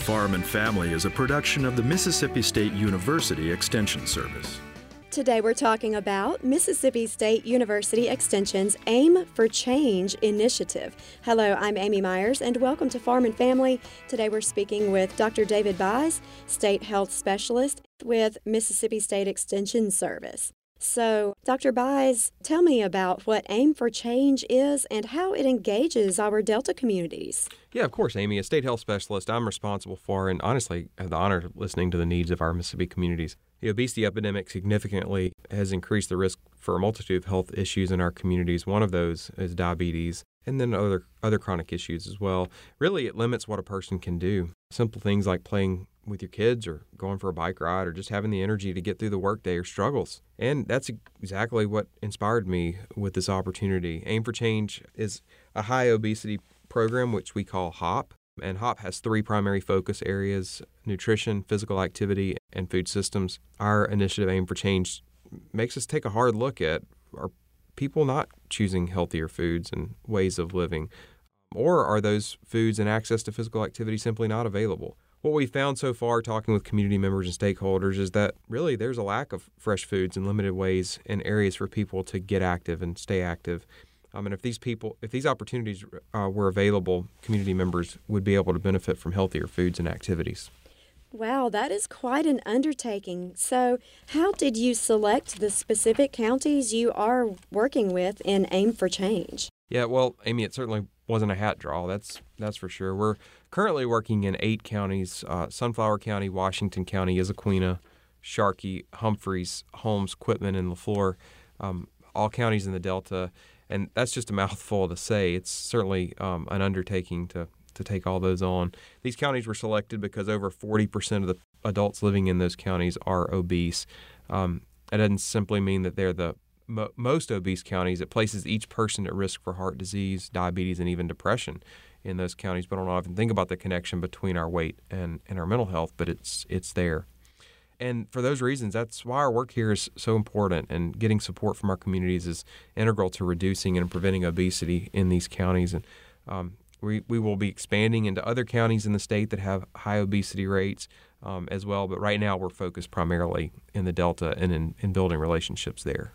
Farm and Family is a production of the Mississippi State University Extension Service. Today we're talking about Mississippi State University Extension's Aim for Change initiative. Hello, I'm Amy Myers and welcome to Farm and Family. Today we're speaking with Dr. David Buys, State Health Specialist with Mississippi State Extension Service. So, Dr. Buys, tell me about what Aim for Change is and how it engages our Delta communities. Yeah, of course, Amy. As state health specialist, I'm responsible for and honestly have the honor of listening to the needs of our Mississippi communities. The obesity epidemic significantly has increased the risk for a multitude of health issues in our communities. One of those is diabetes and then other other chronic issues as well. Really, it limits what a person can do. Simple things like playing with your kids or going for a bike ride or just having the energy to get through the workday or struggles. And that's exactly what inspired me with this opportunity. Aim for Change is a high obesity program, which we call HOP. And HOP has three primary focus areas nutrition, physical activity, and food systems. Our initiative, Aim for Change, makes us take a hard look at are people not choosing healthier foods and ways of living? Or are those foods and access to physical activity simply not available? What we found so far talking with community members and stakeholders is that really there's a lack of fresh foods and limited ways and areas for people to get active and stay active. Um, and if these people, if these opportunities uh, were available, community members would be able to benefit from healthier foods and activities. Wow, that is quite an undertaking. So, how did you select the specific counties you are working with in Aim for Change? Yeah, well, Amy, it certainly wasn't a hat draw. That's that's for sure. We're currently working in eight counties: uh, Sunflower County, Washington County, Issaquena, Sharkey, Humphreys, Holmes, Quitman, and Leflore. Um, all counties in the Delta, and that's just a mouthful to say. It's certainly um, an undertaking to to take all those on. These counties were selected because over 40% of the adults living in those counties are obese. Um, that doesn't simply mean that they're the mo- most obese counties. It places each person at risk for heart disease, diabetes, and even depression in those counties. But I don't often think about the connection between our weight and, and our mental health, but it's it's there. And for those reasons, that's why our work here is so important. And getting support from our communities is integral to reducing and preventing obesity in these counties. And um, we, we will be expanding into other counties in the state that have high obesity rates um, as well. But right now, we're focused primarily in the Delta and in, in building relationships there.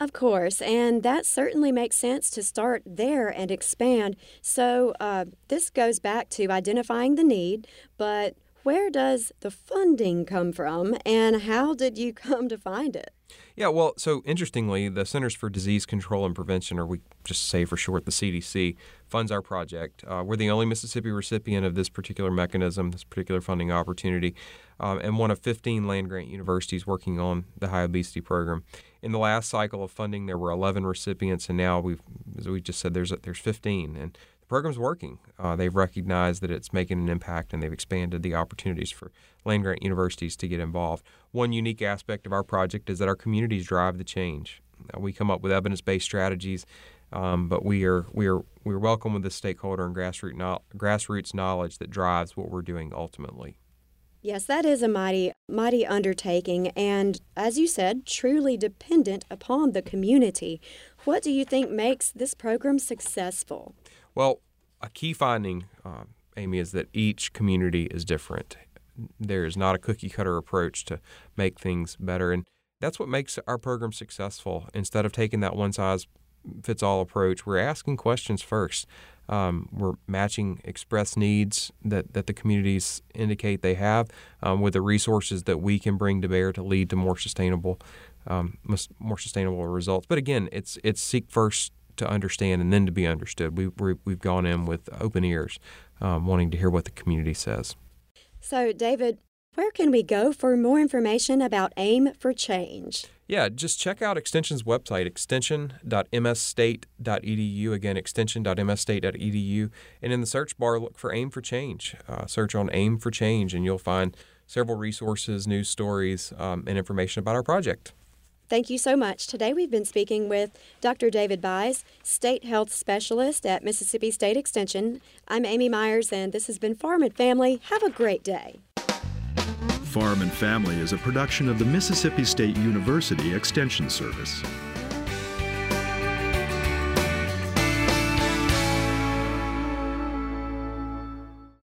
Of course, and that certainly makes sense to start there and expand. So, uh, this goes back to identifying the need, but where does the funding come from and how did you come to find it? Yeah, well, so interestingly, the Centers for Disease Control and Prevention, or we just say for short the CDC, funds our project. Uh, we're the only Mississippi recipient of this particular mechanism, this particular funding opportunity, um, and one of 15 land grant universities working on the high obesity program. In the last cycle of funding, there were 11 recipients, and now we've, as we just said, there's there's 15, and the program's working. Uh, they've recognized that it's making an impact and they've expanded the opportunities for land grant universities to get involved. One unique aspect of our project is that our communities drive the change. Uh, we come up with evidence-based strategies, um, but we are we are we are welcome with the stakeholder and grassroots no- grassroots knowledge that drives what we're doing ultimately. Yes, that is a mighty, mighty undertaking, and as you said, truly dependent upon the community. What do you think makes this program successful? Well, a key finding, uh, Amy, is that each community is different. There is not a cookie cutter approach to make things better. And that's what makes our program successful. Instead of taking that one size fits all approach, we're asking questions first. Um, we're matching express needs that, that the communities indicate they have um, with the resources that we can bring to bear to lead to more sustainable, um, more sustainable results. But again, it's it's seek first to understand and then to be understood. We, we have gone in with open ears, um, wanting to hear what the community says. So, David, where can we go for more information about AIM for Change? Yeah, just check out Extension's website, extension.msstate.edu. Again, extension.msstate.edu. And in the search bar, look for AIM for Change. Uh, search on AIM for Change, and you'll find several resources, news stories, um, and information about our project. Thank you so much. Today we've been speaking with Dr. David Buys, State Health Specialist at Mississippi State Extension. I'm Amy Myers, and this has been Farm and Family. Have a great day. Farm and Family is a production of the Mississippi State University Extension Service.